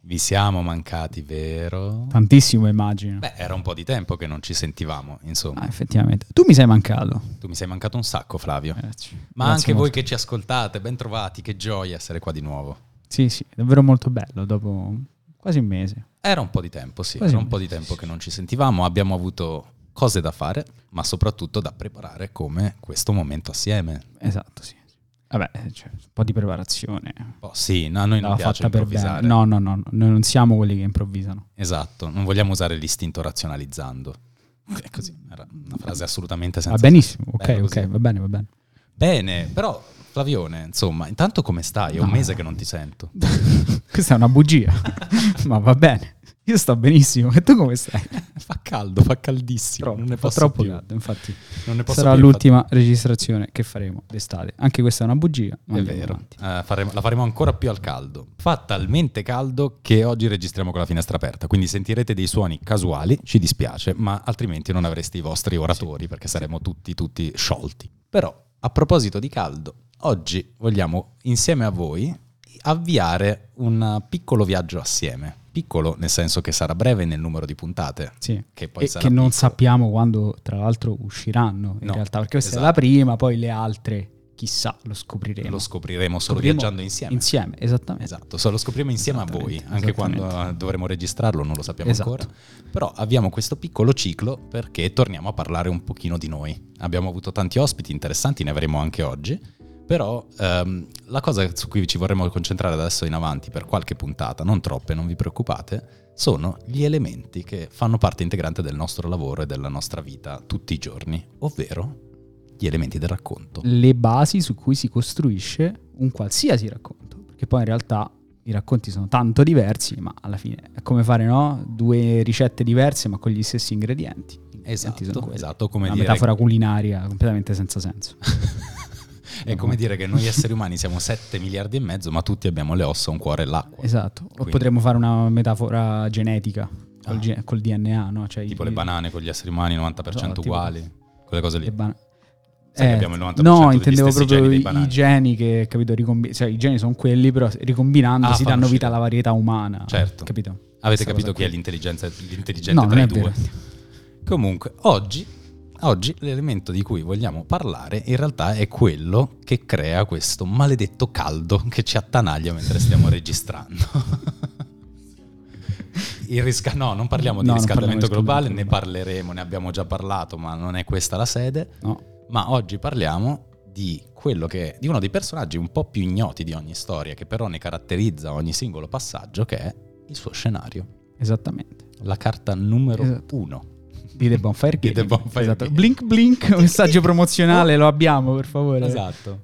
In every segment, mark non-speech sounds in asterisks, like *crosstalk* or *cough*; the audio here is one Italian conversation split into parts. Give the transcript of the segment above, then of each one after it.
Vi siamo mancati, vero? Tantissimo, immagino. Beh, era un po' di tempo che non ci sentivamo, insomma. Ah, effettivamente. Tu mi sei mancato. Tu mi sei mancato un sacco, Flavio. Grazie. Ma anche voi molto. che ci ascoltate, ben trovati, che gioia essere qua di nuovo. Sì, sì, davvero molto bello, dopo quasi un mese. Era un po' di tempo, sì, Quasi era un po' di tempo che non ci sentivamo, abbiamo avuto cose da fare, ma soprattutto da preparare come questo momento assieme. Esatto, sì. Vabbè, cioè, un po' di preparazione. Oh, sì, no, a noi non piace improvvisare. No, no, no, no, noi non siamo quelli che improvvisano. Esatto, non vogliamo usare l'istinto razionalizzando. È così, era una frase assolutamente senza Va benissimo, ok, Bello ok, va bene, va bene. Bene, però Flavione, insomma, intanto come stai? È un No. mese che non ti sento. *laughs* Questa è una bugia, *laughs* ma va bene. Io sto benissimo, e tu come stai? *laughs* fa caldo, fa caldissimo, Troppo, non ne posso troppo più. caldo, infatti. Non ne posso Sarà più, l'ultima registrazione che faremo d'estate. Anche questa è una bugia, ma È vero. Eh, faremo- la faremo ancora più al caldo. Fa talmente caldo che oggi registriamo con la finestra aperta, quindi sentirete dei suoni casuali, ci dispiace, ma altrimenti non avreste i vostri oratori perché saremmo tutti, tutti sciolti. Però, a proposito di caldo, oggi vogliamo insieme a voi avviare un piccolo viaggio assieme. Piccolo nel senso che sarà breve nel numero di puntate, Sì. che poi e che non piccolo. sappiamo quando, tra l'altro, usciranno in No, realtà, perché questa esatto. è la prima, poi le altre, chissà, lo scopriremo. Lo scopriremo solo Scopriremo viaggiando insieme. Insieme, esattamente. Esatto, se lo scopriamo insieme a voi, anche quando eh, dovremo registrarlo non lo sappiamo Esatto. ancora. Però abbiamo questo piccolo ciclo perché torniamo a parlare un pochino di noi. Abbiamo avuto tanti ospiti interessanti, ne avremo anche oggi. Però ehm, la cosa su cui ci vorremmo concentrare adesso in avanti per qualche puntata, non troppe, non vi preoccupate, sono gli elementi che fanno parte integrante del nostro lavoro e della nostra vita tutti i giorni, ovvero gli elementi del racconto. Le basi su cui si costruisce un qualsiasi racconto, perché poi in realtà i racconti sono tanto diversi, ma alla fine è come fare no? due ricette diverse ma con gli stessi ingredienti. Esatto, esatto, come Una dire metafora culinaria completamente senza senso. *laughs* È come dire che noi esseri umani siamo 7 miliardi e mezzo, ma tutti abbiamo le ossa, un cuore e l'acqua. Esatto, o Quindi- potremmo fare una metafora genetica col, Ah. ge- col DNA, no? Cioè Tipo i- le banane con gli esseri umani 90% No, tipo- uguali, quelle cose lì. che Eh, abbiamo il 90% no, intendevo proprio geni i, geni che, capito, ricombi- cioè i geni sono quelli, però ricombinando Ah, si danno vita alla varietà umana. Certo. Capito? Avete Questa capito chi è qui. l'intelligenza, l'intelligente No, tra è i due? Comunque, oggi, oggi l'elemento di cui vogliamo parlare in realtà è quello che crea questo maledetto caldo che ci attanaglia mentre stiamo *laughs* registrando. *laughs* Il risca- no, non parliamo di No, riscaldamento globale, ne parleremo, ne abbiamo già parlato, ma non è questa la sede. No. Ma oggi parliamo di quello che di uno dei personaggi un po' più ignoti di ogni storia, che però ne caratterizza ogni singolo passaggio, che è il suo scenario. Esattamente. La carta numero Esatto. uno. Di The Bonfire Di Game. The Bonfire Esatto. Game. Blink blink, un messaggio *laughs* promozionale, lo abbiamo per favore. Esatto.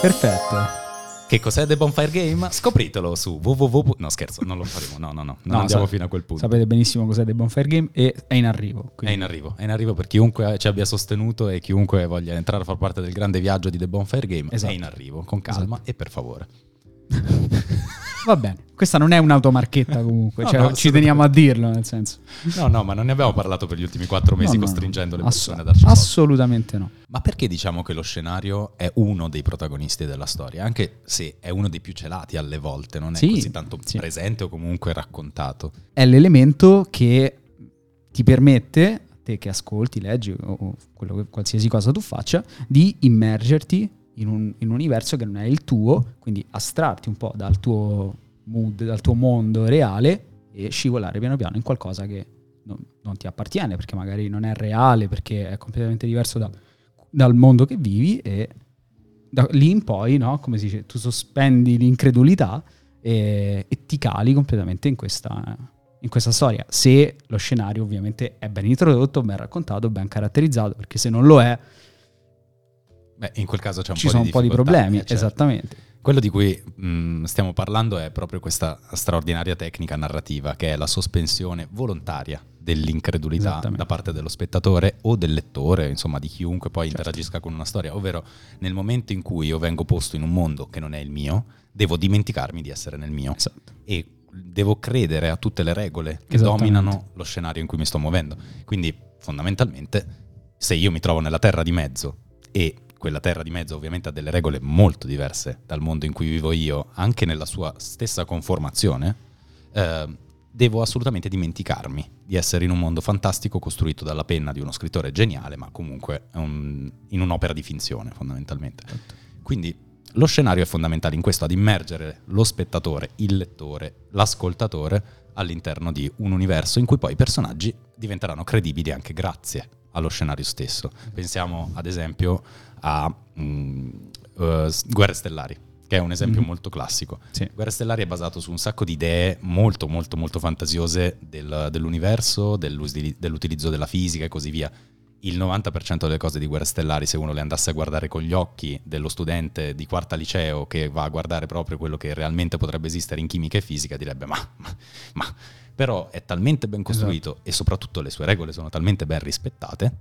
Perfetto. Che cos'è The Bonfire Game? Scopritelo su www. No, scherzo, non lo faremo. No, no, no. Non No, andiamo sa- fino a quel punto. Sapete benissimo cos'è The Bonfire Game e è in arrivo. È quindi- in arrivo, è in arrivo per chiunque ci abbia sostenuto e chiunque voglia entrare a far parte del grande viaggio di The Bonfire Game. Esatto. È in arrivo, con calma e per favore. *laughs* Va bene. Questa non è un'automarchetta comunque, No, cioè, no, ci teniamo a dirlo nel senso. No, no, ma non ne abbiamo parlato per gli ultimi quattro mesi No, no, costringendo le no. persone Ass- a darci. Assolutamente no. Ma perché diciamo che lo scenario è uno dei protagonisti della storia? Anche se è uno dei più celati alle volte, non è Sì, così tanto sì. presente o comunque raccontato. È l'elemento che ti permette, te che ascolti, leggi o, o quello che- qualsiasi cosa tu faccia, di immergerti in un, in un universo che non è il tuo, quindi astrarti un po' dal tuo mood, dal tuo mondo reale e scivolare piano piano in qualcosa che non, non ti appartiene, perché magari non è reale, perché è completamente diverso da- dal mondo che vivi e da lì in poi, no, come si dice, tu sospendi l'incredulità e, e ti cali completamente in questa, in questa storia. Se lo scenario ovviamente è ben introdotto, ben raccontato, ben caratterizzato, perché se non lo è Beh, in quel caso c'è un ci po' sono di un po' di problemi, eh, certo. esattamente. Quello di cui mh, stiamo parlando è proprio questa straordinaria tecnica narrativa che è la sospensione volontaria dell'incredulità da parte dello spettatore o del lettore, insomma di chiunque poi certo. interagisca con una storia, ovvero nel momento in cui io vengo posto in un mondo che non è il mio, devo dimenticarmi di essere nel mio esatto. e devo credere a tutte le regole che dominano lo scenario in cui mi sto muovendo. Quindi fondamentalmente se io mi trovo nella terra di mezzo e quella terra di mezzo ovviamente ha delle regole molto diverse dal mondo in cui vivo io, anche nella sua stessa conformazione, eh, devo assolutamente dimenticarmi di essere in un mondo fantastico costruito dalla penna di uno scrittore geniale, ma comunque un, in un'opera di finzione fondamentalmente. Quindi lo scenario è fondamentale in questo, ad immergere lo spettatore, il lettore, l'ascoltatore all'interno di un universo in cui poi i personaggi diventeranno credibili anche grazie allo scenario stesso. Pensiamo ad esempio a um, uh, Guerre Stellari che è un esempio mm-hmm. molto classico. Sì. Guerre Stellari è basato su un sacco di idee molto molto molto fantasiose del, dell'universo, dell'utilizzo della fisica e così via. Il 90% delle cose di Guerre Stellari, se uno le andasse a guardare con gli occhi dello studente di quarta liceo che va a guardare proprio quello che realmente potrebbe esistere in chimica e fisica, direbbe ma, ma, ma. Però è talmente ben costruito esatto. e soprattutto le sue regole sono talmente ben rispettate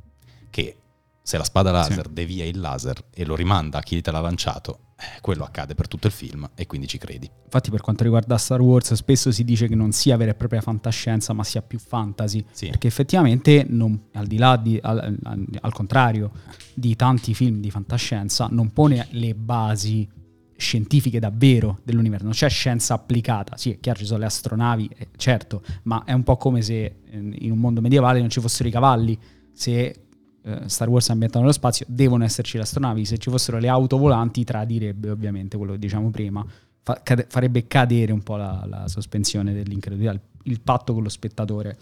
che se la spada laser sì. devia il laser e lo rimanda a chi te l'ha lanciato, eh, quello accade per tutto il film e quindi ci credi. Infatti per quanto riguarda Star Wars spesso si dice che non sia vera e propria fantascienza ma sia più fantasy, sì. perché effettivamente non, al di là di, al, al, al contrario di tanti film di fantascienza non pone le basi scientifiche davvero dell'universo, non c'è scienza applicata, sì è chiaro ci sono le astronavi, eh, certo, ma è un po' come se eh, in un mondo medievale non ci fossero i cavalli, se eh, Star Wars è ambientato nello spazio, devono esserci le astronavi. Se ci fossero le auto volanti, tradirebbe ovviamente quello che diciamo prima, fa, cade, farebbe cadere un po' la, la sospensione dell'incredulità, il, il, patto con lo spettatore.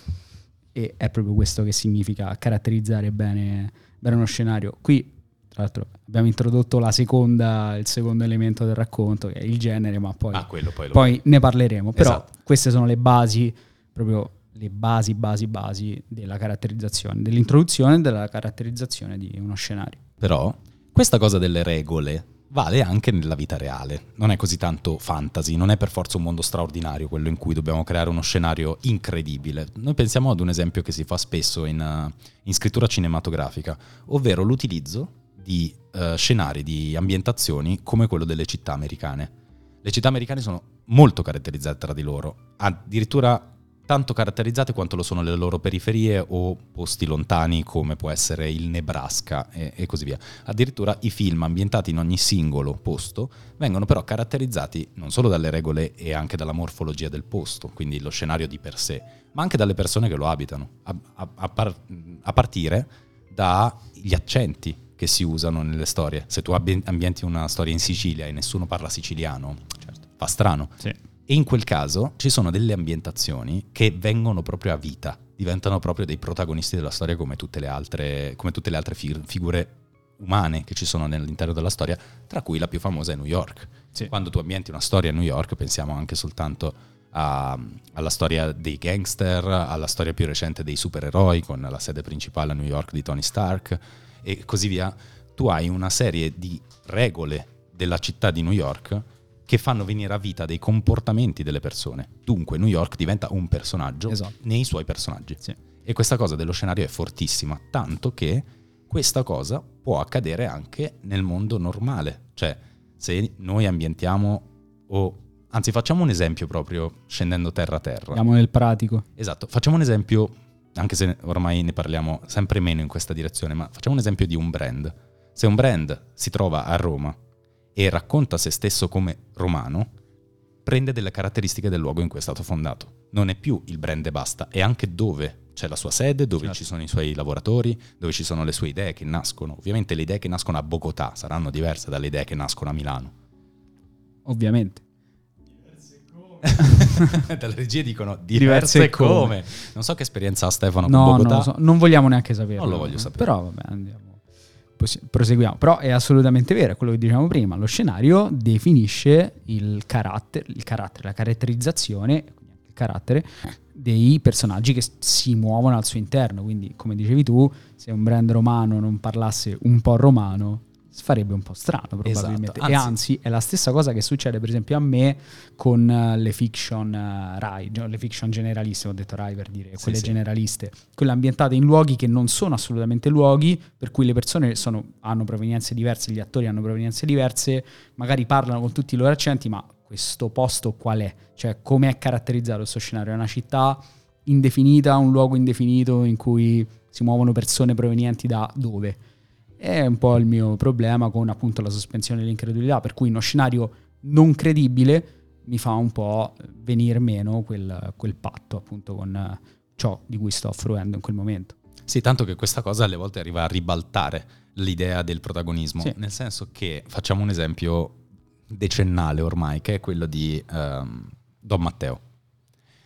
E è proprio questo che significa caratterizzare bene, bene uno scenario. Qui, tra l'altro, abbiamo introdotto la seconda, il secondo elemento del racconto, che è il genere, ma poi, ah, poi, poi ne parleremo. Però esatto. queste sono le basi proprio le basi, basi, basi della caratterizzazione, dell'introduzione e della caratterizzazione di uno scenario. Però questa cosa delle regole vale anche nella vita reale, non è così tanto fantasy, non è per forza un mondo straordinario quello in cui dobbiamo creare uno scenario incredibile. Noi pensiamo ad un esempio che si fa spesso in, uh, in scrittura cinematografica, ovvero l'utilizzo di uh, scenari, di ambientazioni come quello delle città americane. Le città americane sono molto caratterizzate tra di loro, addirittura tanto caratterizzate quanto lo sono le loro periferie o posti lontani come può essere il Nebraska e, e, così via. Addirittura i film ambientati in ogni singolo posto vengono però caratterizzati non solo dalle regole e anche dalla morfologia del posto, quindi lo scenario di per sé, ma anche dalle persone che lo abitano, a, a, a, par, a partire dagli accenti che si usano nelle storie. Se tu ambienti una storia in Sicilia e nessuno parla siciliano, certo. fa strano. Sì e in quel caso ci sono delle ambientazioni che vengono proprio a vita, diventano proprio dei protagonisti della storia come tutte le altre, tutte le altre fig- figure umane che ci sono all'interno della storia, tra cui la più famosa è New York. Sì. Quando tu ambienti una storia a New York pensiamo anche soltanto a, alla storia dei gangster, alla storia più recente dei supereroi con la sede principale a New York di Tony Stark e così via. Tu hai una serie di regole della città di New York che fanno venire a vita dei comportamenti delle persone. Dunque New York diventa un personaggio esatto. nei suoi personaggi. Sì. E questa cosa dello scenario è fortissima, tanto che questa cosa può accadere anche nel mondo normale. Cioè, se noi ambientiamo o Anzi, facciamo un esempio proprio scendendo terra a terra. Andiamo nel pratico. Esatto, facciamo un esempio, anche se ormai ne parliamo sempre meno in questa direzione, ma facciamo un esempio di un brand. Se un brand si trova a Roma e racconta se stesso come romano, prende delle caratteristiche del luogo in cui è stato fondato. Non è più il brand e basta, è anche dove c'è la sua sede, dove certo. ci sono i suoi lavoratori, dove ci sono le sue idee che nascono. Ovviamente le idee che nascono a Bogotà saranno diverse dalle idee che nascono a Milano. Ovviamente. *laughs* Dalle regie dicono diverse, diverse come. come. Non so che esperienza ha Stefano no, con Bogotà. Non, so. non vogliamo neanche sapere. Non lo voglio sapere. Però vabbè, andiamo proseguiamo. Però è assolutamente vero, è quello che dicevamo prima, lo scenario definisce il carattere, il carattere la caratterizzazione, il carattere dei personaggi che si muovono al suo interno. Quindi, come dicevi tu, se un brand romano non parlasse un po' romano, farebbe un po' strano probabilmente. Esatto, E anzi- anzi è la stessa cosa che succede per esempio a me con eh, le fiction eh, Rai, le fiction generaliste, ho detto Rai per dire, Sì, quelle sì. generaliste, quelle ambientate in luoghi che non sono assolutamente luoghi, per cui le persone sono- hanno provenienze diverse, gli attori hanno provenienze diverse, magari parlano con tutti i loro accenti, ma questo posto qual è? Cioè come è caratterizzato questo scenario? È una città indefinita, un luogo indefinito in cui si muovono persone provenienti da dove? È un po' il mio problema con appunto la sospensione dell'incredulità, per cui uno scenario non credibile mi fa un po' venire meno quel, quel patto appunto con eh, ciò di cui sto fruendo in quel momento. Sì, tanto che questa cosa alle volte arriva a ribaltare l'idea del protagonismo, Sì. nel senso che facciamo un esempio decennale ormai, che è quello di ehm, Don Matteo.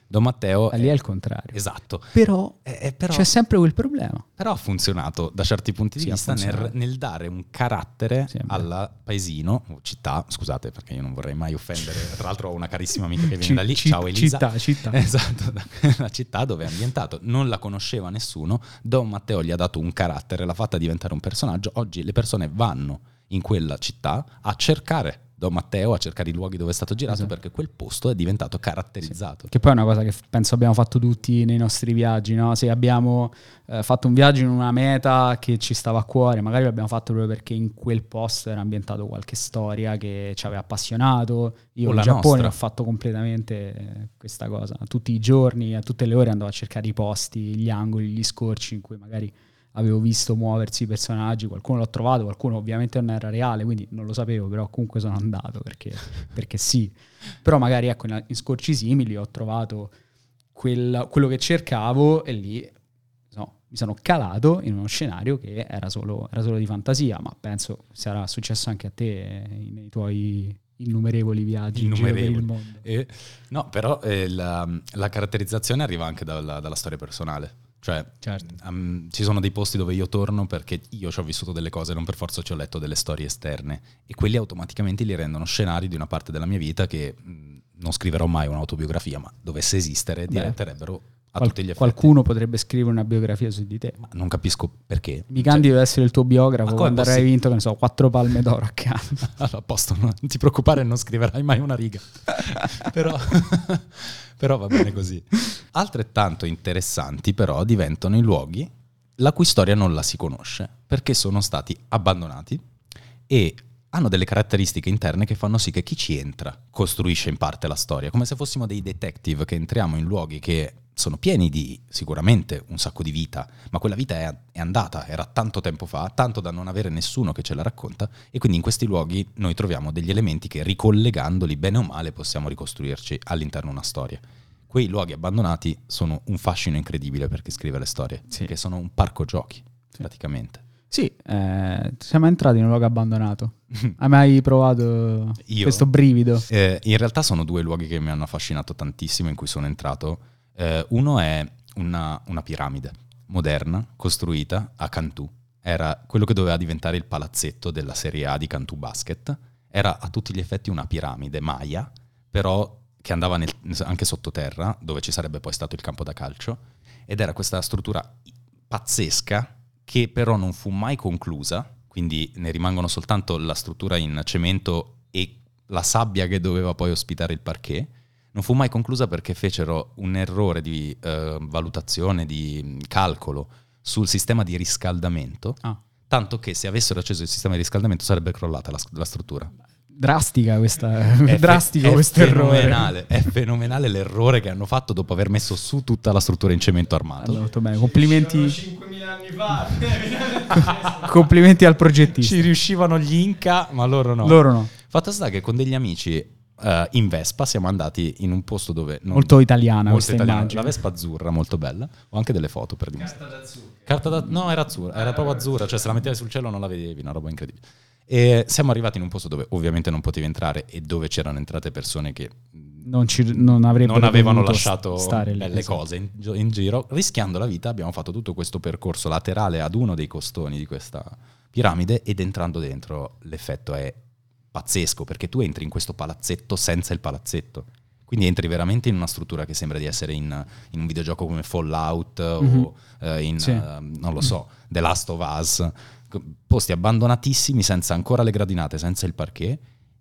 Don Matteo Lì è il contrario. esatto, Però, Eh, eh, però, c'è sempre quel problema. però ha funzionato da certi punti di Sì, ha vista nel, nel dare un carattere al paesino, o città, scusate perché io non vorrei mai offendere, tra l'altro ho una carissima amica che viene Ci- da lì, ci- ciao Elisa. Città, città. *laughs* Esatto, *laughs* la città dove è ambientato, non la conosceva nessuno, Don Matteo gli ha dato un carattere, l'ha fatta diventare un personaggio, oggi le persone vanno in quella città a cercare Don Matteo, a cercare i luoghi dove è stato girato Esatto. perché quel posto è diventato caratterizzato. Che poi è una cosa che penso abbiamo fatto tutti nei nostri viaggi, no? Se abbiamo eh, fatto un viaggio in una meta che ci stava a cuore, magari l'abbiamo fatto proprio perché in quel posto era ambientato qualche storia che ci aveva appassionato. Io O in Giappone nostra. ho fatto completamente eh, questa cosa. Tutti i giorni, a tutte le ore andavo a cercare i posti, gli angoli, gli scorci in cui magari avevo visto muoversi i personaggi, qualcuno l'ho trovato, qualcuno ovviamente non era reale, quindi non lo sapevo, però comunque sono andato perché, perché sì. Però magari ecco, in, in scorci simili ho trovato quel- quello che cercavo e lì no, mi sono calato in uno scenario che era solo, era solo di fantasia, ma penso sarà successo anche a te eh, nei tuoi innumerevoli viaggi in giro per il Innumerevoli. mondo. E- no, però eh, la, la caratterizzazione arriva anche dalla, dalla storia personale. Cioè, Certo. um, ci sono dei posti dove io torno perché io ci ho vissuto delle cose, non per forza ci ho letto delle storie esterne. E quelli automaticamente li rendono scenari di una parte della mia vita che mh, non scriverò mai un'autobiografia, ma dovesse esistere, Beh. diventerebbero a Qual- tutti gli effetti. qualcuno potrebbe scrivere una biografia su di te. Ma non capisco perché. Mi Cioè, ad essere il tuo biografo quando avrai vinto, che ne so, quattro palme d'oro a Cannes. *laughs* Allora, a posto, non ti preoccupare, non scriverai mai una riga. *laughs* però, *laughs* però va bene così. Altrettanto interessanti però diventano i luoghi la cui storia non la si conosce, perché sono stati abbandonati e hanno delle caratteristiche interne che fanno sì che chi ci entra costruisce in parte la storia, come se fossimo dei detective che entriamo in luoghi che sono pieni di sicuramente un sacco di vita, ma quella vita è, è andata, era tanto tempo fa, tanto da non avere nessuno che ce la racconta e quindi in questi luoghi noi troviamo degli elementi che ricollegandoli bene o male possiamo ricostruirci all'interno una storia. Quei luoghi abbandonati sono un fascino incredibile per chi scrive le storie, Sì. che sono un parco giochi, praticamente. Sì, eh, siamo entrati in un luogo abbandonato. *laughs* Hai mai provato Io? questo brivido? Eh, in realtà sono due luoghi che mi hanno affascinato tantissimo in cui sono entrato. Eh, uno è una, una piramide moderna costruita a Cantù. Era quello che doveva diventare il palazzetto della Serie A di Cantù Basket. Era a tutti gli effetti una piramide maya, però che andava nel- anche sottoterra, dove ci sarebbe poi stato il campo da calcio. Ed era questa struttura pazzesca che però non fu mai conclusa, quindi ne rimangono soltanto la struttura in cemento e la sabbia che doveva poi ospitare il parquet. Non fu mai conclusa perché fecero un errore di eh, valutazione, di calcolo sul sistema di riscaldamento, Ah, tanto che se avessero acceso il sistema di riscaldamento sarebbe crollata la, la struttura. Drastica questa, È fe- *laughs* drastico è questo errore. fenomenale, È fenomenale l'errore che hanno fatto dopo aver messo su tutta la struttura in cemento armato. Allora, molto bene. Complimenti, 5.000 anni fa. *laughs* complimenti al progettista. Ci riuscivano gli Inca, ma loro no. Loro no, Fatto sta che con degli amici eh, in Vespa siamo andati in un posto dove... non- molto italiana molto questa italiano. immagine. La Vespa azzurra, molto bella. Ho anche delle foto per dimostrare. Carta da zucchero. Carta da... No, era azzurra, era proprio azzurra, cioè se la mettevi sul cielo non la vedevi, una roba incredibile. E siamo arrivati in un posto dove ovviamente non potevi entrare e dove c'erano entrate persone che Non, ci, non non avevano lasciato stare lì, belle esatto. cose in, in giro. Rischiando la vita abbiamo fatto tutto questo percorso laterale ad uno dei costoni di questa piramide ed entrando dentro l'effetto è pazzesco perché tu entri in questo palazzetto senza il palazzetto. Quindi entri veramente in una struttura che sembra di essere in, in un videogioco come Fallout Mhm. o eh, in, Sì. eh, non lo so, The Last of Us. Posti abbandonatissimi senza ancora le gradinate, senza il parquet,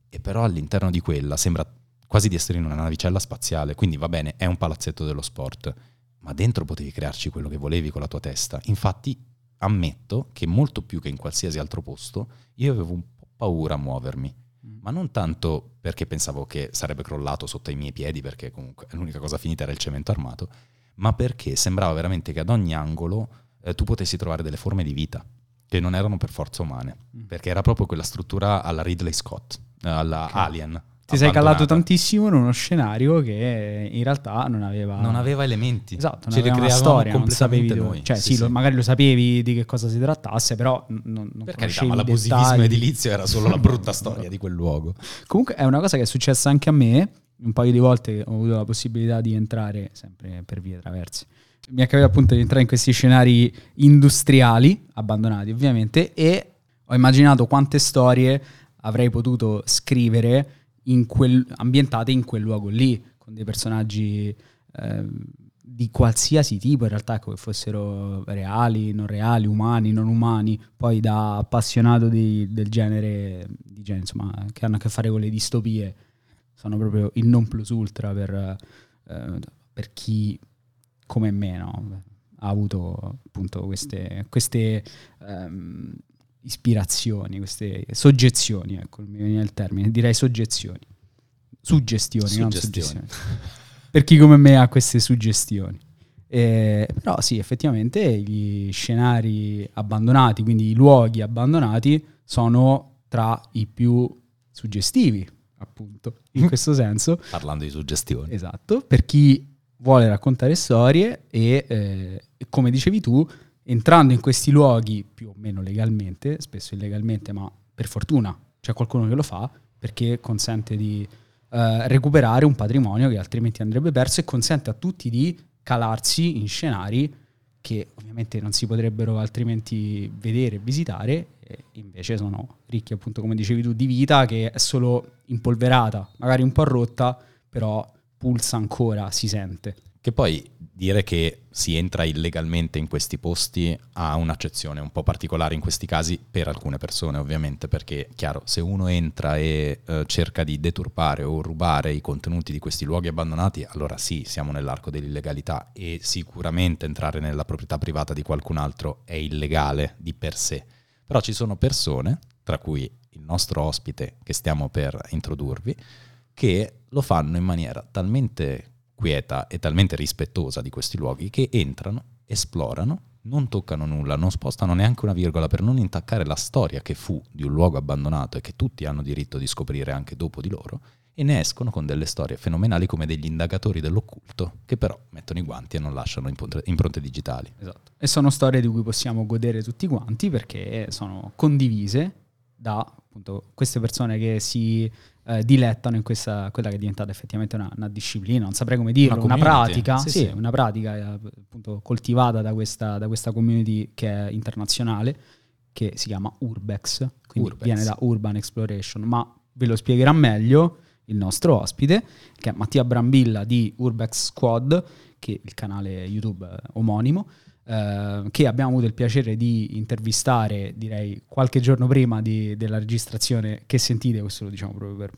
e però all'interno di quella sembra quasi di essere in una navicella spaziale, quindi va bene, è un palazzetto dello sport, ma dentro potevi crearci quello che volevi con la tua testa. Infatti ammetto che molto più che in qualsiasi altro posto, io avevo un po' paura a muovermi, Mm. ma non tanto perché pensavo che sarebbe crollato sotto i miei piedi, perché comunque l'unica cosa finita era il cemento armato, ma perché sembrava veramente che ad ogni angolo eh, tu potessi trovare delle forme di vita che non erano per forza umane, Mm. perché era proprio quella struttura alla Ridley Scott, eh, alla Ok. Alien. Ti sei calato tantissimo in uno scenario che in realtà non aveva... Non aveva elementi. Esatto, non Ce aveva una storia, non completamente sapevi noi. Cioè, Sì, sì, sì. lo- magari lo sapevi di che cosa si trattasse, però non, non Per carità, ma l'abusivismo dettagli. edilizio era solo la brutta *laughs* storia di quel luogo. Comunque è una cosa che è successa anche a me, un paio di volte ho avuto la possibilità di entrare, sempre per vie traverse. Mi è capitato appunto di entrare in questi scenari industriali, abbandonati ovviamente, e ho immaginato quante storie avrei potuto scrivere in quel- ambientate in quel luogo lì, con dei personaggi ehm, di qualsiasi tipo, in realtà, ecco, che fossero reali, non reali, umani, non umani. Poi da appassionato di- del genere, di genere, insomma, che hanno a che fare con le distopie, sono proprio il non plus ultra per, eh, per chi come me no? ha avuto appunto queste, queste ehm, ispirazioni, queste soggezioni, ecco, mi veniva il termine, direi soggezioni, suggestioni, non suggestioni. per chi come me ha queste suggestioni. Eh, però sì, effettivamente gli scenari abbandonati, quindi i luoghi abbandonati, sono tra i più suggestivi, appunto, in *laughs* questo senso. Parlando di suggestioni. Esatto, per chi vuole raccontare storie e, eh, come dicevi tu, entrando in questi luoghi più o meno legalmente, spesso illegalmente, ma per fortuna c'è qualcuno che lo fa perché consente di eh, recuperare un patrimonio che altrimenti andrebbe perso e consente a tutti di calarsi in scenari che ovviamente non si potrebbero altrimenti vedere visitare, e invece sono ricchi appunto come dicevi tu di vita che è solo impolverata, magari un po' rotta, però pulsa ancora, si sente. Che poi dire che si entra illegalmente in questi posti ha un'accezione un po' particolare in questi casi per alcune persone ovviamente perché chiaro se uno entra e eh, cerca di deturpare o rubare i contenuti di questi luoghi abbandonati allora sì siamo nell'arco dell'illegalità e sicuramente entrare nella proprietà privata di qualcun altro è illegale di per sé però ci sono persone tra cui il nostro ospite che stiamo per introdurvi che lo fanno in maniera talmente quieta e talmente rispettosa di questi luoghi che entrano, esplorano, non toccano nulla, non spostano neanche una virgola per non intaccare la storia che fu di un luogo abbandonato e che tutti hanno diritto di scoprire anche dopo di loro, e ne escono con delle storie fenomenali come degli indagatori dell'occulto, che però mettono i guanti e non lasciano impronte, digitali. Esatto. E sono storie di cui possiamo godere tutti quanti perché sono condivise da appunto queste persone che si eh, dilettano in questa quella che è diventata effettivamente una, una disciplina, non saprei come dirlo, Una una, pratica, Sì, sì, sì. una pratica eh, appunto coltivata da questa, da questa community che è internazionale che si chiama Urbex, quindi Urbex. viene da Urban Exploration, ma ve lo spiegherà meglio il nostro ospite che è Mattia Brambilla di Urbex Squad, che è il canale YouTube eh, omonimo eh, che abbiamo avuto il piacere di intervistare, direi, qualche giorno prima di- della registrazione che sentite, questo lo diciamo proprio per...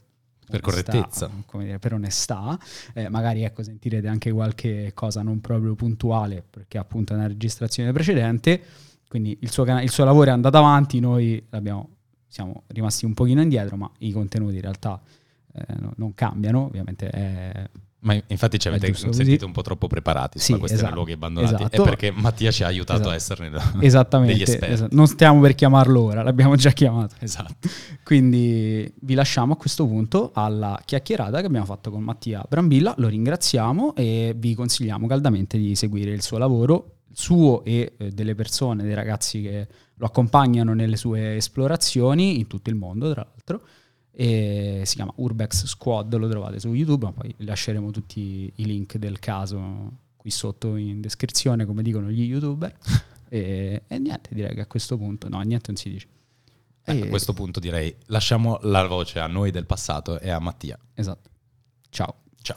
Per onestà, correttezza. dire, per onestà, Eh, magari ecco sentirete anche qualche cosa non proprio puntuale perché appunto è una registrazione precedente, quindi il suo, il suo lavoro è andato avanti, noi siamo rimasti un pochino indietro, ma i contenuti in realtà eh, no- non cambiano, ovviamente è Ma infatti ci avete così. sentito un po' troppo preparati Sì, su questi esatto, luoghi abbandonati, esatto. è perché Mattia ci ha aiutato Esatto. a esserne *laughs* degli Esattamente, esperti. esatto. non stiamo per chiamarlo ora, l'abbiamo già chiamato. Esatto. *laughs* Quindi vi lasciamo a questo punto alla chiacchierata che abbiamo fatto con Mattia Brambilla, lo ringraziamo e vi consigliamo caldamente di seguire il suo lavoro, il suo e eh, delle persone, dei ragazzi che lo accompagnano nelle sue esplorazioni in tutto il mondo, tra l'altro. E si chiama Urbex Squad, lo trovate su YouTube, ma poi lasceremo tutti i link del caso qui sotto in descrizione, come dicono gli youtuber. *laughs* E, e niente, direi che a questo punto, no, niente non si dice. Ecco, E- a questo punto direi lasciamo la voce a noi del passato e a Mattia. Esatto. Ciao. Ciao.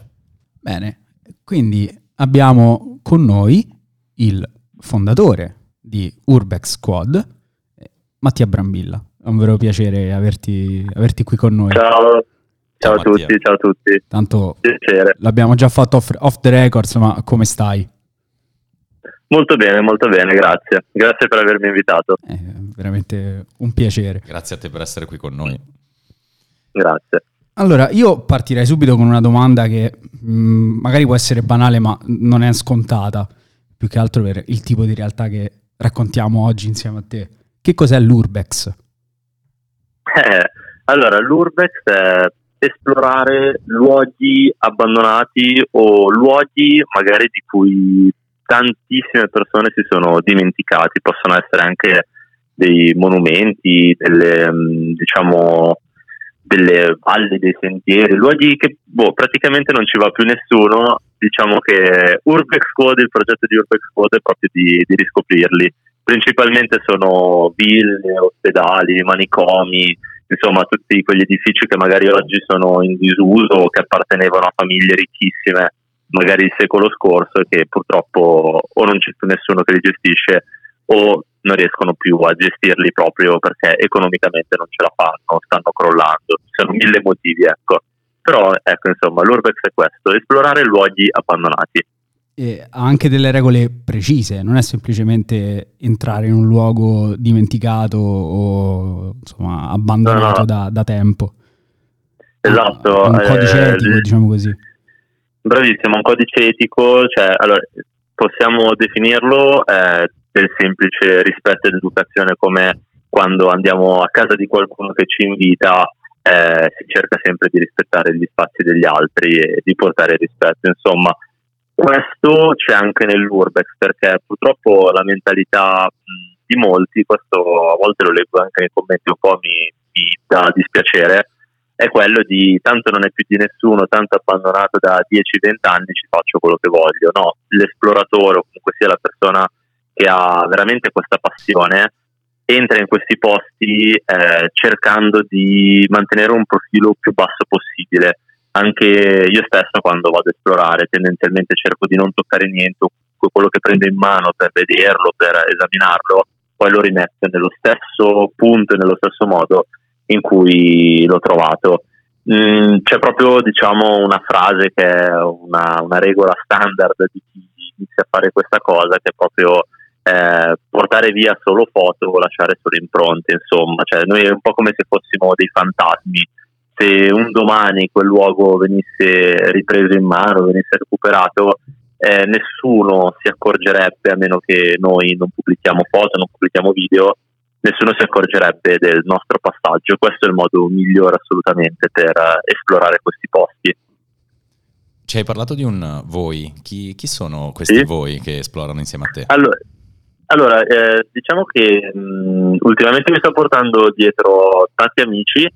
Bene, quindi abbiamo con noi il fondatore di Urbex Squad, eh, Mattia Brambilla. È un vero piacere averti, averti qui con noi. Ciao, ciao, a Mattia. tutti, ciao a tutti. Tanto Piacere. l'abbiamo già fatto off, off the records, ma come stai? Molto bene, molto bene, grazie. Grazie per avermi invitato. È veramente un piacere. Grazie a te per essere qui con noi. Grazie. Allora, io partirei subito con una domanda che mh, magari può essere banale, ma non è scontata, più che altro per il tipo di realtà che raccontiamo oggi insieme a te. Che cos'è l'Urbex? Eh, allora, l'Urbex è esplorare luoghi abbandonati o luoghi magari di cui tantissime persone si sono dimenticati. Possono essere anche dei monumenti, delle, mh, diciamo, delle valli, dei sentieri, luoghi che boh, praticamente non ci va più nessuno. Diciamo che Urbex Squad, il progetto di Urbex Squad è proprio di, di riscoprirli. Principalmente sono ville, ospedali, manicomi, insomma tutti quegli edifici che magari oggi sono in disuso o che appartenevano a famiglie ricchissime magari il secolo scorso e che purtroppo o non c'è più nessuno che li gestisce o non riescono più a gestirli proprio perché economicamente non ce la fanno, stanno crollando. Ci sono mille motivi, ecco. Però ecco, insomma, l'Urbex è questo, esplorare luoghi abbandonati. E ha anche delle regole precise, non è semplicemente entrare in un luogo dimenticato o insomma, abbandonato No, no. Da, da tempo. Esatto. Un codice eh, etico, il- diciamo così. Bravissimo, un codice etico, cioè, allora, possiamo definirlo eh, del semplice rispetto ed educazione come quando andiamo a casa di qualcuno che ci invita, eh, si cerca sempre di rispettare gli spazi degli altri e di portare rispetto. Insomma, questo c'è anche nell'Urbex perché purtroppo la mentalità di molti, questo a volte lo leggo anche nei commenti, un po' mi, mi dà dispiacere, è quello di tanto non è più di nessuno, tanto abbandonato da 10-20 anni, ci faccio quello che voglio. No, l'esploratore o comunque sia la persona che ha veramente questa passione entra in questi posti eh, cercando di mantenere un profilo più basso possibile. Anche io stesso quando vado a esplorare tendenzialmente cerco di non toccare niente, quello che prendo in mano per vederlo, per esaminarlo, poi lo rimetto nello stesso punto e nello stesso modo in cui l'ho trovato. Mm, c'è proprio diciamo una frase che è una, una regola standard di chi inizia a fare questa cosa che è proprio eh, portare via solo foto o lasciare solo impronte insomma cioè noi è un po' come se fossimo dei fantasmi se un domani quel luogo venisse ripreso in mano venisse recuperato eh, nessuno si accorgerebbe a meno che noi non pubblichiamo foto non pubblichiamo video nessuno si accorgerebbe del nostro passaggio. Questo è il modo migliore assolutamente per eh, esplorare questi posti. Ci hai parlato di un voi. Chi, chi sono questi Sì. voi che esplorano insieme a te? Allora, allora, eh, diciamo che mh, ultimamente mi sto portando dietro tanti amici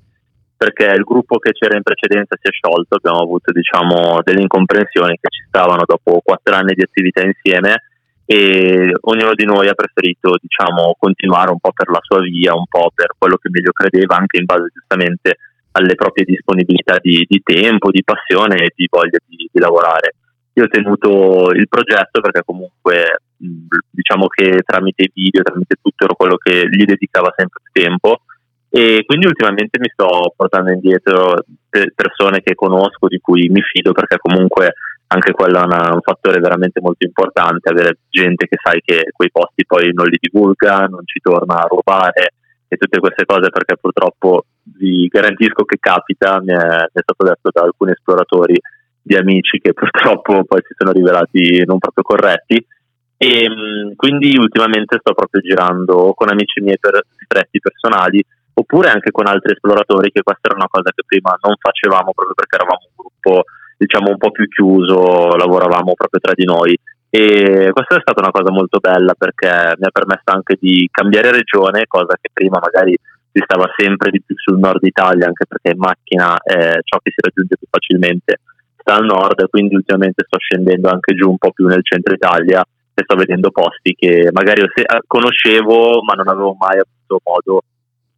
perché il gruppo che c'era in precedenza si è sciolto, abbiamo avuto diciamo, delle incomprensioni che ci stavano dopo quattro anni di attività insieme e ognuno di noi ha preferito diciamo, continuare un po' per la sua via, un po' per quello che meglio credeva, anche in base giustamente alle proprie disponibilità di, di tempo, di passione e di voglia di, di lavorare. Io ho tenuto il progetto perché comunque diciamo che tramite video, tramite tutto ero quello che gli dedicava sempre più tempo e quindi ultimamente mi sto portando indietro pe- persone che conosco, di cui mi fido perché comunque anche quello è una- un fattore veramente molto importante, avere gente che sai che quei posti poi non li divulga, non ci torna a rubare e tutte queste cose perché purtroppo vi garantisco che capita, mi è, mi è stato detto da alcuni esploratori di amici che *laughs* purtroppo poi si sono rivelati non proprio corretti. E mh, quindi ultimamente sto proprio girando con amici miei per stretti personali oppure anche con altri esploratori che questa era una cosa che prima non facevamo proprio perché eravamo un gruppo diciamo un po' più chiuso, lavoravamo proprio tra di noi. E questa è stata una cosa molto bella perché mi ha permesso anche di cambiare regione, cosa che prima magari si stava sempre di più sul nord Italia, anche perché in macchina è ciò che si raggiunge più facilmente sta al nord, quindi ultimamente sto scendendo anche giù un po' più nel centro Italia e sto vedendo posti che magari conoscevo ma non avevo mai avuto modo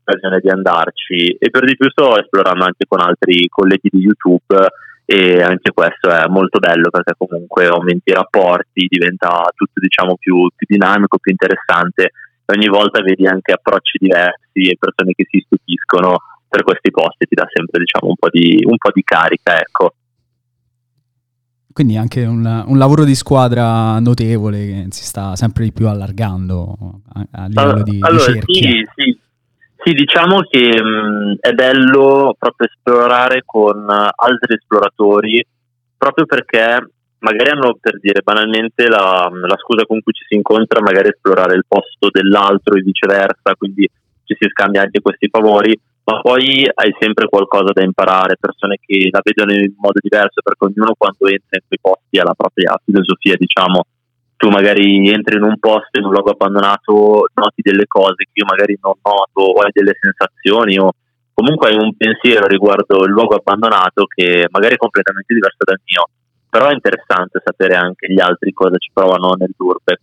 occasione di andarci e per di più sto esplorando anche con altri colleghi di YouTube e anche questo è molto bello perché comunque aumenti i rapporti, diventa tutto diciamo più, più dinamico, più interessante ogni volta vedi anche approcci diversi e persone che si stupiscono per questi posti, ti dà sempre diciamo, un, po di, un po' di carica. Ecco. Quindi anche un, un, lavoro di squadra notevole che si sta sempre di più allargando a, a livello di, allora, di sì, sì, sì, diciamo che mh, è bello proprio esplorare con altri esploratori, proprio perché magari hanno per dire banalmente la, la, scusa con cui ci si incontra, magari esplorare il posto dell'altro e viceversa, quindi ci si scambia anche questi favori, ma poi hai sempre qualcosa da imparare, persone che la vedono in modo diverso, perché ognuno quando entra in quei posti ha la propria filosofia, diciamo. Tu magari entri in un posto, in un luogo abbandonato, noti delle cose che io magari non noto, o hai delle sensazioni, o comunque hai un pensiero riguardo il luogo abbandonato che magari è completamente diverso dal mio. Però è interessante sapere anche gli altri cosa ci provano nel Durbex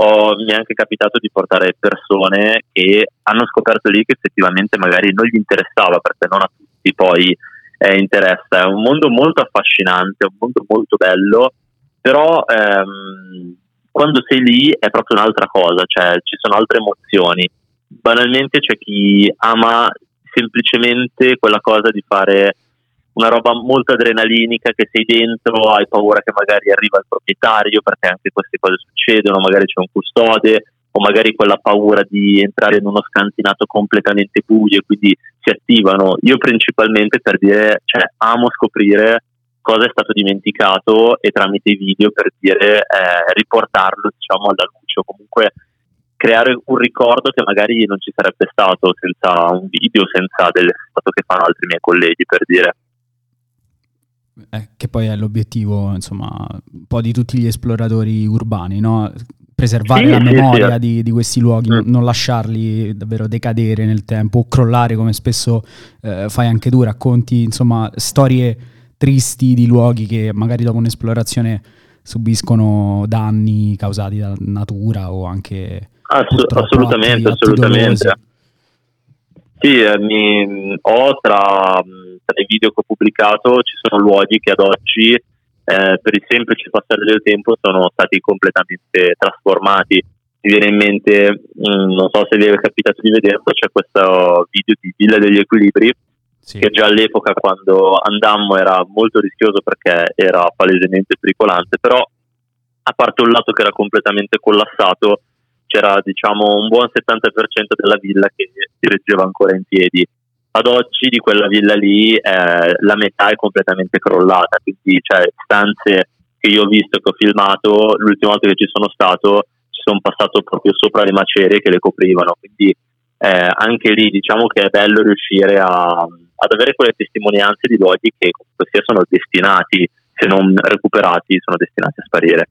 ho, mi è anche capitato di portare persone che hanno scoperto lì che effettivamente magari non gli interessava perché non a tutti poi eh, interessa. È un mondo molto affascinante, un mondo molto bello, però ehm, quando sei lì è proprio un'altra cosa, cioè ci sono altre emozioni. Banalmente c'è chi ama semplicemente quella cosa di fare una roba molto adrenalinica che sei dentro, hai paura che magari arriva il proprietario perché anche queste cose succedono, magari c'è un custode o magari quella paura di entrare in uno scantinato completamente buio e quindi si attivano. Io principalmente per dire, cioè amo scoprire cosa è stato dimenticato e tramite i video per dire eh, riportarlo diciamo alla luce o comunque creare un ricordo che magari non ci sarebbe stato senza un video, senza del stato che fanno altri miei colleghi per dire eh, che poi è l'obiettivo, insomma, un po' di tutti gli esploratori urbani, no? preservare sì, la memoria sì, Di, di, questi luoghi, mm. non lasciarli davvero decadere nel tempo o crollare come spesso eh, fai anche tu, racconti insomma storie tristi di luoghi che magari dopo un'esplorazione subiscono danni causati dalla natura o anche Assu- assolutamente, atti, assolutamente. Atti sì, eh, mi, ho tra, tra, i video che ho pubblicato ci sono luoghi che ad oggi eh, per il semplice passare del tempo sono stati completamente trasformati. Mi viene in mente, mh, mm, non so se vi è capitato di vederlo, c'è questo video di Villa degli Equilibri sì. che già all'epoca quando andammo era molto rischioso perché era palesemente pericolante, però a parte un lato che era completamente collassato, c'era diciamo un buon 70% della villa che si reggeva ancora in piedi. Ad oggi di quella villa lì eh, la metà è completamente crollata, quindi cioè, stanze che io ho visto, che ho filmato, l'ultima volta che ci sono stato ci sono passato proprio sopra le macerie che le coprivano, quindi eh, anche lì diciamo che è bello riuscire a, ad avere quelle testimonianze di luoghi che comunque sia sono destinati, se non recuperati, sono destinati a sparire.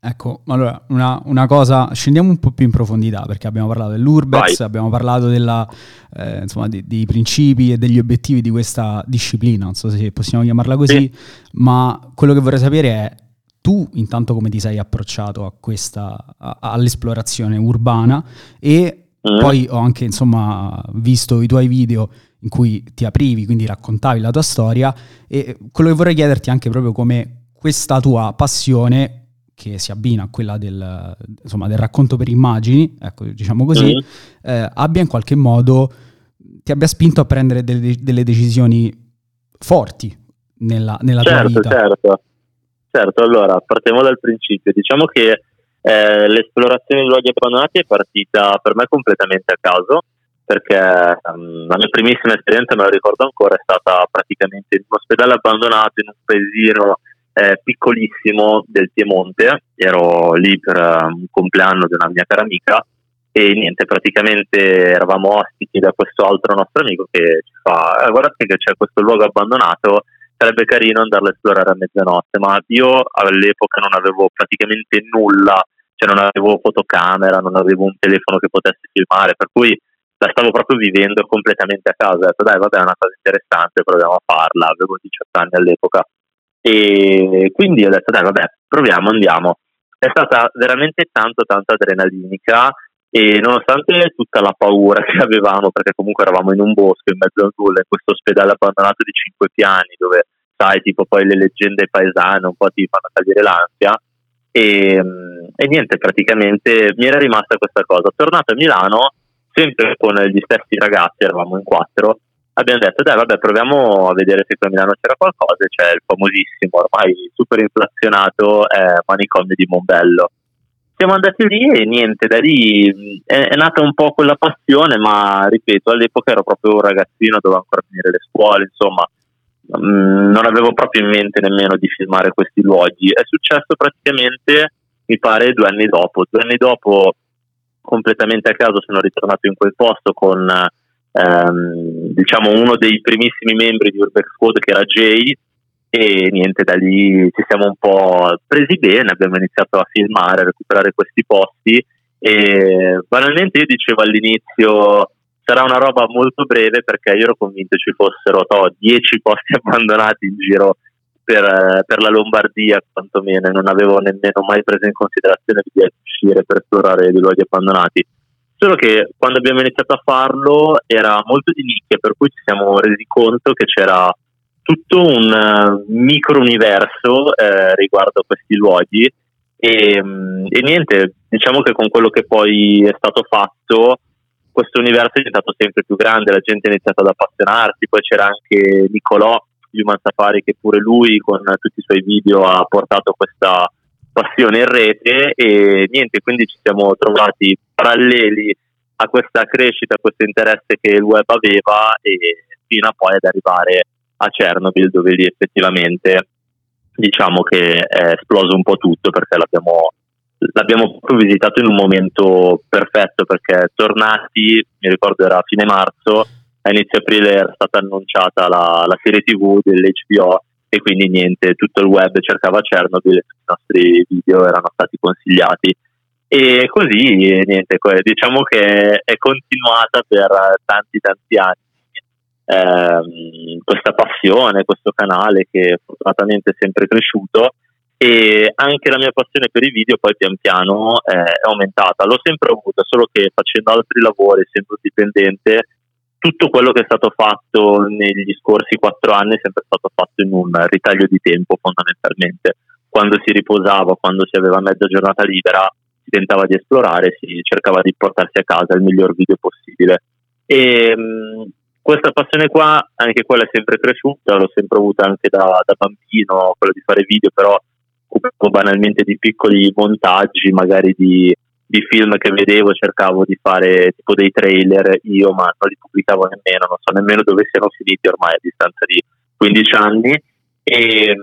Ecco, allora una, una, cosa, scendiamo un po' più in profondità perché abbiamo parlato dell'Urbex, Vai. abbiamo parlato della, eh, insomma, di, dei principi e degli obiettivi di questa disciplina, non so se possiamo chiamarla così, sì. ma quello che vorrei sapere è tu intanto come ti sei approcciato a questa, a, all'esplorazione urbana e mm. poi ho anche insomma visto i tuoi video in cui ti aprivi, quindi raccontavi la tua storia e quello che vorrei chiederti è anche proprio come questa tua passione che si abbina a quella del, insomma, del racconto per immagini, ecco, diciamo così, mm. eh, abbia in qualche modo, ti abbia spinto a prendere delle, delle decisioni forti nella, nella certo, tua vita. Certo, certo. Allora, partiamo dal principio. Diciamo che eh, l'esplorazione dei luoghi abbandonati è partita per me completamente a caso, perché um, la mia primissima esperienza, me la ricordo ancora, è stata praticamente in un ospedale abbandonato in un paesino eh, piccolissimo del Piemonte, ero lì per um, un compleanno di una mia cara amica e niente, praticamente eravamo ospiti da questo altro nostro amico che ci fa, eh, guardate che c'è questo luogo abbandonato, sarebbe carino andarlo a esplorare a mezzanotte, ma io all'epoca non avevo praticamente nulla, cioè non avevo fotocamera, non avevo un telefono che potesse filmare, per cui la stavo proprio vivendo completamente a casa, ho detto dai vabbè è una cosa interessante, proviamo a farla, avevo 18 anni all'epoca. E quindi ho detto, dai, vabbè, proviamo, andiamo. È stata veramente tanto, tanto adrenalinica e nonostante tutta la paura che avevamo, perché comunque eravamo in un bosco in mezzo al nulla, in questo ospedale abbandonato di cinque piani, dove sai, tipo poi le leggende paesane un po' ti fanno salire l'ansia, e, e niente, praticamente mi era rimasta questa cosa. Tornato a Milano, sempre con gli stessi ragazzi, eravamo in quattro, abbiamo detto dai vabbè proviamo a vedere se qui a Milano c'era qualcosa c'è il famosissimo ormai super inflazionato eh, manicomio di Mombello siamo andati lì e niente da lì è, è, nata un po' quella passione ma ripeto all'epoca ero proprio un ragazzino dovevo ancora finire le scuole insomma mm, non avevo proprio in mente nemmeno di filmare questi luoghi. È successo praticamente mi pare due anni dopo. Due anni dopo completamente a caso sono ritornato in quel posto con ehm, diciamo uno dei primissimi membri di Urbex Squad che era Jay e niente da lì ci siamo un po' presi bene abbiamo iniziato a filmare a recuperare questi posti. E banalmente io dicevo all'inizio sarà una roba molto breve perché io ero convinto ci fossero 10 posti *laughs* abbandonati in giro per, per, la Lombardia quantomeno. Non avevo nemmeno mai preso in considerazione di uscire per esplorare dei luoghi abbandonati. Solo che quando abbiamo iniziato a farlo era molto di nicchia per cui ci siamo resi conto che c'era tutto un uh, micro universo eh, riguardo a questi luoghi. E, mm, e, niente, diciamo che con quello che poi è stato fatto questo universo è diventato sempre più grande, la gente ha iniziato ad appassionarsi, poi c'era anche Nicolò Human Safari che pure lui con tutti i suoi video ha portato questa passione in rete e niente, quindi ci siamo trovati paralleli a questa crescita, a questo interesse che il web aveva e fino a poi ad arrivare a Chernobyl dove lì effettivamente diciamo che è esploso un po' tutto perché l'abbiamo, l'abbiamo proprio visitato in un momento perfetto perché tornati, mi ricordo era a fine marzo, a inizio aprile era stata annunciata la, la serie tv dell'HBO e quindi niente, tutto il web cercava Chernobyl e tutti i nostri video erano stati consigliati. E così, niente, diciamo che è continuata per tanti tanti anni ehm, questa passione, questo canale che fortunatamente è sempre cresciuto e anche la mia passione per i video poi pian piano eh, è aumentata. L'ho sempre avuta, solo che facendo altri lavori, essendo dipendente, tutto quello che è stato fatto negli scorsi quattro anni è sempre stato fatto in un ritaglio di tempo fondamentalmente. Quando si riposava, quando si aveva mezza giornata libera, si tentava di esplorare, si cercava di portarsi a casa il miglior video possibile. E mh, questa passione qua, anche quella è sempre cresciuta, l'ho sempre avuta anche da, da bambino, quello di fare video, però banalmente di piccoli montaggi, magari di di film che vedevo cercavo di fare tipo dei trailer io ma non li pubblicavo nemmeno non so nemmeno dove siano finiti ormai a distanza di 15 anni. E,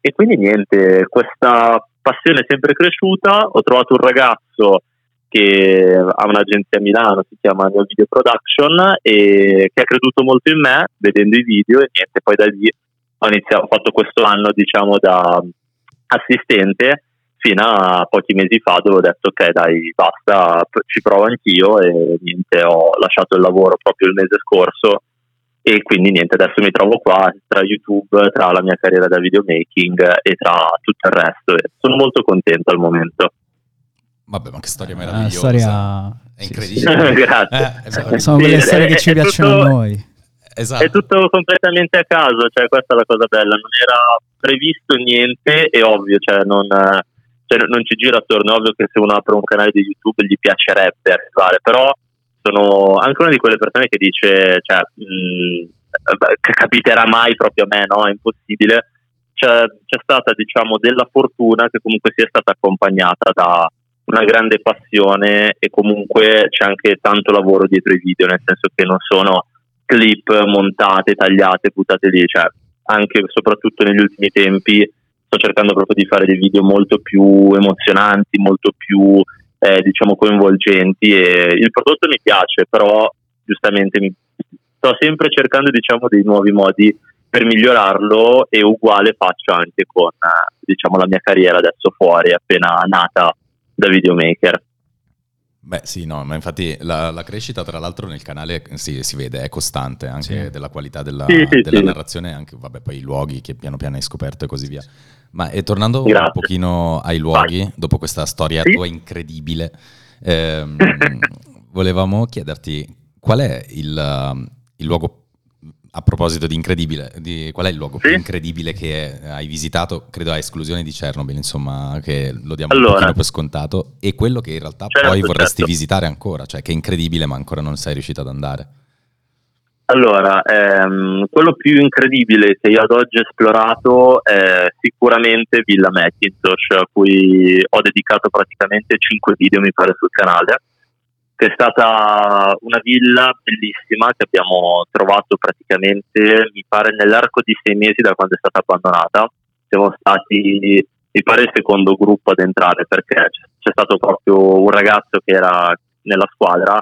e quindi niente questa passione è sempre cresciuta. Ho trovato un ragazzo che ha un'agenzia a Milano si chiama Neo Video Production e che ha creduto molto in me vedendo i video e niente poi da lì ho iniziato ho fatto questo anno diciamo da assistente fino a pochi mesi fa dove ho detto ok dai basta ci provo anch'io e niente ho lasciato il lavoro proprio il mese scorso e quindi niente adesso mi trovo qua tra YouTube tra la mia carriera da videomaking e tra tutto il resto e sono molto contento al momento. Vabbè ma che storia meravigliosa. storia... è incredibile sì, sì. *laughs* grazie. Eh, sono quelle storie che ci piacciono tutto... a noi Esatto. È tutto completamente a caso, cioè questa è la cosa bella, non era previsto niente, è ovvio, cioè non, cioè, non ci gira attorno, è ovvio che se uno apre un canale di YouTube gli piacerebbe arrivare, però sono anche una di quelle persone che dice, cioè, mh, capiterà mai proprio a me, no? È impossibile. C'è, c'è stata, diciamo, della fortuna che comunque sia stata accompagnata da una grande passione e comunque c'è anche tanto lavoro dietro i video, nel senso che non sono clip montate, tagliate, buttate lì, cioè anche e soprattutto negli ultimi tempi sto cercando proprio di fare dei video molto più emozionanti, molto più eh, diciamo coinvolgenti e il prodotto mi piace, però giustamente mi, sto sempre cercando diciamo dei nuovi modi per migliorarlo e uguale faccio anche con diciamo la mia carriera adesso fuori appena nata da videomaker. Beh sì, no, ma infatti la, la, crescita tra l'altro nel canale si, si vede, è costante anche sì. della qualità della, sì, sì, della narrazione, anche vabbè, poi i luoghi che piano piano hai scoperto e così via. Ma e tornando Grazie. un pochino ai luoghi, Vai. dopo questa storia tua incredibile, ehm, *laughs* volevamo chiederti qual è il, il luogo a proposito di incredibile, di, qual è il luogo Sì? più incredibile che hai visitato? Credo a esclusione di Chernobyl, insomma, che lo diamo Allora. un per scontato. E quello che in realtà Certo, poi vorresti certo. visitare ancora, cioè che è incredibile ma ancora non sei riuscito ad andare. Allora, ehm, quello più incredibile che io ad oggi ho esplorato è sicuramente Villa Macintosh, a cui ho dedicato praticamente 5 video, mi pare, sul canale, che è stata una villa bellissima che abbiamo trovato praticamente, mi pare, nell'arco di sei mesi da quando è stata abbandonata. Siamo stati, mi pare, il secondo gruppo ad entrare perché c'è stato proprio un ragazzo che era nella squadra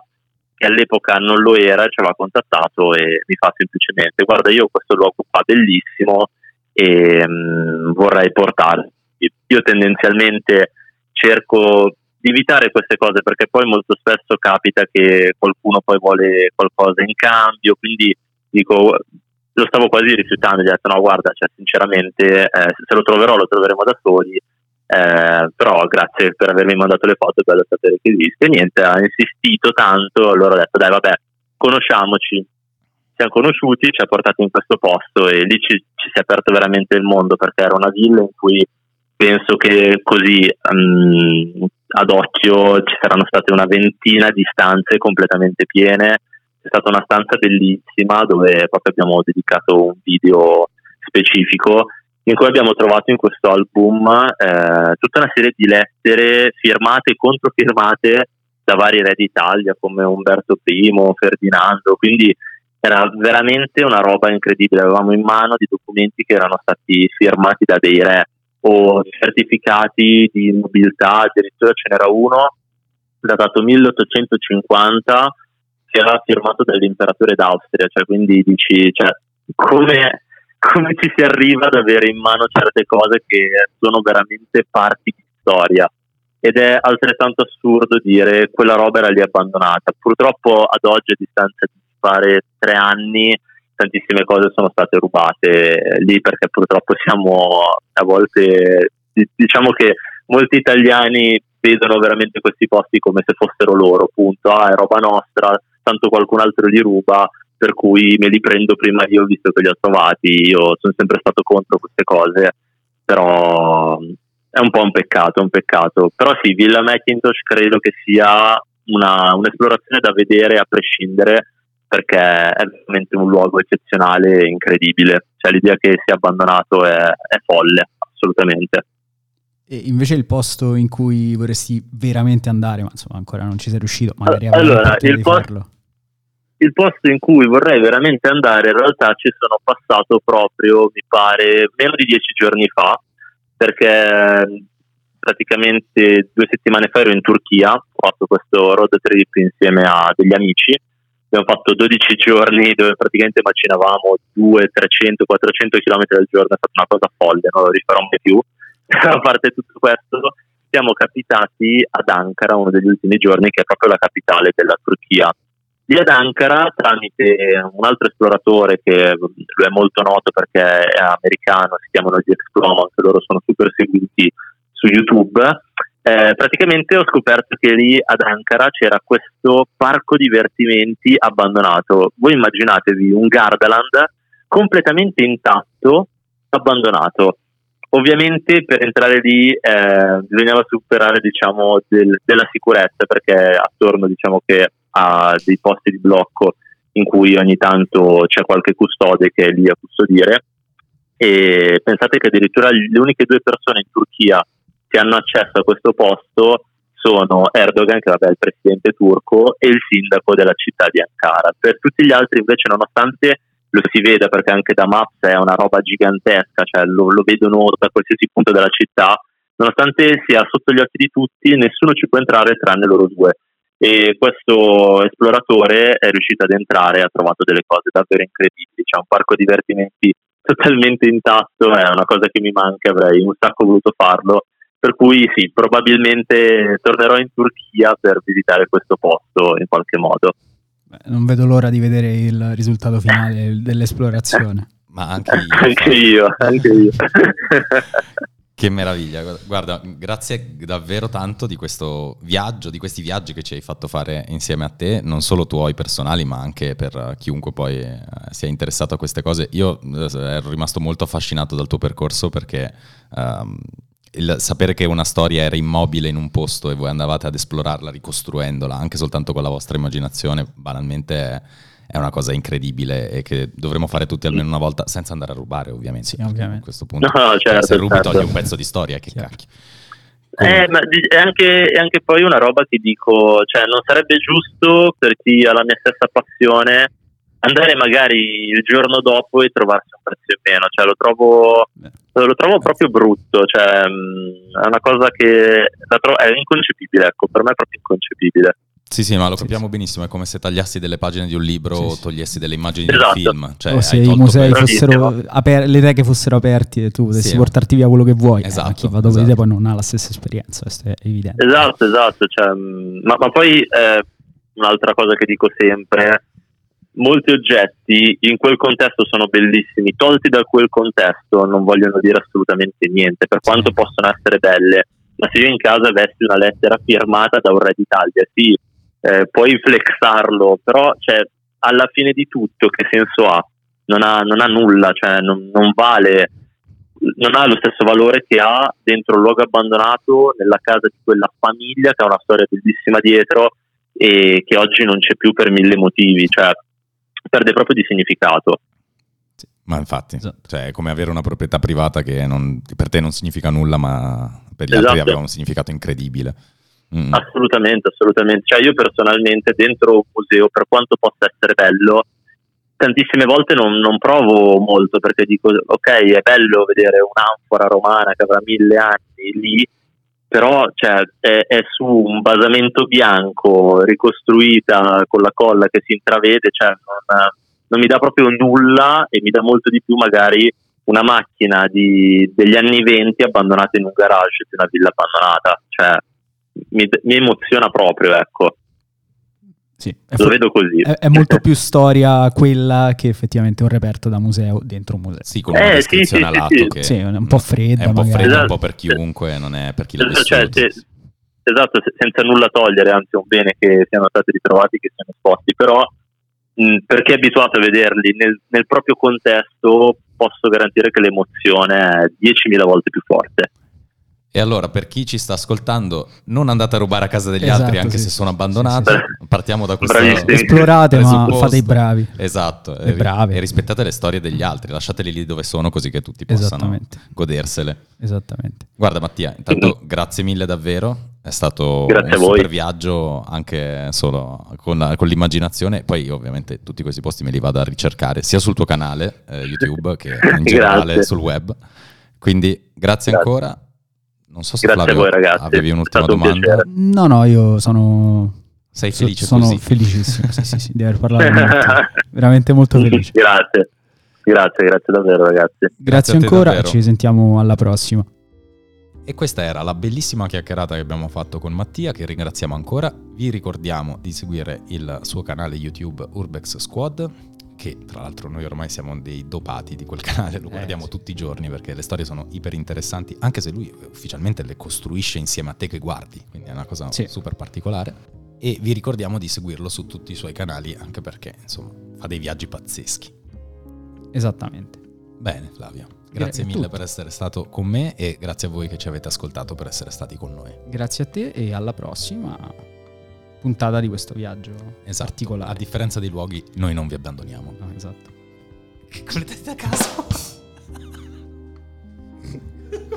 che all'epoca non lo era, ci aveva contattato e mi fa semplicemente guarda io questo luogo qua bellissimo e mm, vorrei portarlo. Io tendenzialmente cerco di evitare queste cose perché poi molto spesso capita che qualcuno poi vuole qualcosa in cambio, quindi dico lo stavo quasi rifiutando, gli ho detto no guarda, cioè, sinceramente eh, se lo troverò lo troveremo da soli, eh, però grazie per avermi mandato le foto, è bello sapere che esiste. Niente, ha insistito tanto, allora ho detto dai vabbè, conosciamoci. Siamo conosciuti, ci ha portato in questo posto e lì ci, ci si è aperto veramente il mondo perché era una villa in cui penso che così mm, ad occhio ci saranno state una ventina di stanze completamente piene. È stata una stanza bellissima dove proprio abbiamo dedicato un video specifico in cui abbiamo trovato in questo album eh, tutta una serie di lettere firmate e controfirmate da vari re d'Italia come Umberto I, Ferdinando, quindi era veramente una roba incredibile, avevamo in mano dei documenti che erano stati firmati da dei re o certificati di nobiltà, addirittura ce n'era uno datato 1850 che era firmato dall'imperatore d'Austria, cioè quindi dici cioè, come come ci si arriva ad avere in mano certe cose che sono veramente parti di storia ed è altrettanto assurdo dire quella roba era lì abbandonata. Purtroppo ad oggi a distanza di fare tre anni tantissime cose sono state rubate lì perché purtroppo siamo a volte diciamo che molti italiani vedono veramente questi posti come se fossero loro, appunto, ah è roba nostra, tanto qualcun altro li ruba, per cui me li prendo prima io visto che li ho trovati, io sono sempre stato contro queste cose, però è un po' un peccato, un peccato. Però sì, Villa Macintosh credo che sia una, un'esplorazione da vedere a prescindere perché è veramente un luogo eccezionale e incredibile, cioè l'idea che sia abbandonato è, è folle, assolutamente. E invece il posto in cui vorresti veramente andare, ma insomma ancora non ci sei riuscito, magari allora, il farlo il posto in cui vorrei veramente andare in realtà ci sono passato proprio, mi pare, meno di dieci giorni fa, perché praticamente due settimane fa ero in Turchia, ho fatto questo road trip insieme a degli amici, abbiamo fatto 12 giorni dove praticamente macinavamo 200, 300, 400 km al giorno, è stata una cosa folle, non lo rifarò mai più. a parte tutto questo, siamo capitati ad Ankara uno degli ultimi giorni, che è proprio la capitale della Turchia lì ad Ankara tramite un altro esploratore che lui è molto noto perché è americano, si chiamano The Explomo, anche loro sono super seguiti su YouTube. Eh, praticamente ho scoperto che lì ad Ankara c'era questo parco divertimenti abbandonato. Voi immaginatevi un Gardaland completamente intatto, abbandonato. Ovviamente per entrare lì eh, bisognava superare diciamo, del, della sicurezza perché attorno diciamo a dei posti di blocco in cui ogni tanto c'è qualche custode che è lì a custodire e pensate che addirittura le uniche due persone in Turchia che hanno accesso a questo posto sono Erdogan, che vabbè, è il presidente turco, e il sindaco della città di Ankara. Per tutti gli altri invece, nonostante lo si veda perché anche da Maps è una roba gigantesca, cioè lo, lo vedono da qualsiasi punto della città, nonostante sia sotto gli occhi di tutti, nessuno ci può entrare tranne loro due e questo esploratore è riuscito ad entrare e ha trovato delle cose davvero incredibili. C'è un parco divertimenti totalmente intatto, è una cosa che mi manca, avrei un sacco voluto farlo. Per cui sì, probabilmente tornerò in Turchia per visitare questo posto in qualche modo. Non vedo l'ora di vedere il risultato finale *laughs* dell'esplorazione. Ma anche io. anche io, anche io. *laughs* Che meraviglia, guarda, grazie davvero tanto di questo viaggio, di questi viaggi che ci hai fatto fare insieme a te, non solo tuoi personali, ma anche per chiunque poi eh, sia interessato a queste cose. Io eh, ero rimasto molto affascinato dal tuo percorso perché um, il sapere che una storia era immobile in un posto e voi andavate ad esplorarla ricostruendola, anche soltanto con la vostra immaginazione, banalmente... È, è una cosa incredibile e che dovremmo fare tutti almeno una volta senza andare a rubare ovviamente. Sì, ovviamente. A questo punto no, certo, se rubi certo. togli un pezzo di storia, che cacchio. Eh, ma è anche, è anche poi una roba che dico, cioè non sarebbe giusto per chi ha la mia stessa passione andare magari il giorno dopo e trovarsi un prezzo in meno, cioè lo trovo, lo trovo proprio brutto, cioè mh, è una cosa che la tro- è inconcepibile, ecco, per me è proprio inconcepibile. Sì, sì, ma lo Sì, capiamo benissimo, è come se tagliassi delle pagine di un libro Sì, o sì. togliessi delle immagini Esatto. di un film. Cioè, o hai se i musei fossero aper- le teche fossero aperti e tu potessi Sì. portarti via quello che vuoi, eh, Esatto, ma chi va dopo di te esatto. poi non ha la stessa esperienza, questo è evidente. Esatto, esatto, cioè, mh, ma, ma poi eh, un'altra cosa che dico sempre, molti oggetti in quel contesto sono bellissimi, tolti da quel contesto non vogliono dire assolutamente niente, per quanto possono essere belle, ma se io in casa avessi una lettera firmata da un re d'Italia, sì, eh, puoi flexarlo, però cioè, alla fine di tutto che senso ha? Non ha, non ha nulla, cioè non, non vale non ha lo stesso valore che ha dentro un luogo abbandonato nella casa di quella famiglia che ha una storia bellissima dietro e che oggi non c'è più per mille motivi, cioè perde proprio di significato. Sì, ma infatti, Esatto. cioè, è come avere una proprietà privata che non- per te non significa nulla, ma per gli Esatto. altri aveva un significato incredibile. Mm. Assolutamente, assolutamente. Cioè io personalmente dentro un museo, per quanto possa essere bello, tantissime volte non, non provo molto perché dico ok è bello vedere un'anfora romana che avrà mille anni lì, però cioè, è, è su un basamento bianco ricostruita con la colla che si intravede, cioè non, non mi dà proprio nulla e mi dà molto di più magari una macchina di- degli anni 20 abbandonata in un garage di una villa abbandonata, cioè mi, mi emoziona proprio, ecco, Sì, è, lo vedo così. è- è molto *laughs* più storia quella che effettivamente un reperto da museo dentro un museo. Sì, con una Eh, sì, descrizione sì, a sì, lato sì. che Sì, è un po' fredda è un po' magari. fredda un Esatto. po' per chiunque, non è per chi l'ha vissuto. Cioè, se- esatto, se- senza nulla togliere, anzi è un bene che siano stati ritrovati, che siano esposti, però mh, per chi è abituato a vederli nel, nel proprio contesto posso garantire che l'emozione è 10.000 volte più forte. E allora, per chi ci sta ascoltando, non andate a rubare a casa degli Esatto, altri anche sì, se sì, sono sì, abbandonate. sì, Partiamo da questo Bravissimi. Esplorate, ma presupposto. fate i bravi. Esatto, E bravi. e rispettate le storie degli altri, lasciateli lì dove sono così che tutti possano godersele. Esattamente. Guarda Mattia, intanto grazie mille davvero, è stato Grazie un super viaggio anche solo con, la- con l'immaginazione, poi ovviamente tutti questi posti me li vado a ricercare sia sul tuo canale eh, YouTube che in *laughs* generale sul web, quindi grazie, Grazie. ancora. Non so se Grazie a Flavio voi ragazzi, avevi un'ultima un domanda. piacere. No, no, io sono... Sei so- felice sono così? felicissimo, sì, sì, sì, di aver parlato con te. *laughs* Veramente molto felice. grazie, grazie, grazie davvero ragazzi. Grazie, Grazie a ancora, davvero. ci sentiamo alla prossima. E questa era la bellissima chiacchierata che abbiamo fatto con Mattia, che ringraziamo ancora. Vi ricordiamo di seguire il suo canale YouTube Urbex Squad, che tra l'altro noi ormai siamo dei dopati di quel *laughs* canale, lo Eh, guardiamo sì. tutti i giorni perché le storie sono iper interessanti, anche se lui ufficialmente le costruisce insieme a te che guardi, quindi è una cosa Sì. super particolare. E vi ricordiamo di seguirlo su tutti i suoi canali, anche perché insomma fa dei viaggi pazzeschi. Esattamente. Bene Flavio, grazie mille tutto. per essere stato con me e grazie a voi che ci avete ascoltato per essere stati con noi. Grazie a te e alla prossima puntata di questo viaggio Esatto. particolare. A differenza dei luoghi, noi non vi abbandoniamo. No, esatto. Con le tette a caso. *laughs*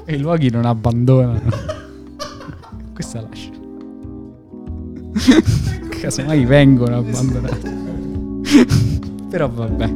E i luoghi non abbandonano. *laughs* Questa lascia. *laughs* Casomai vengono abbandonati. Però vabbè.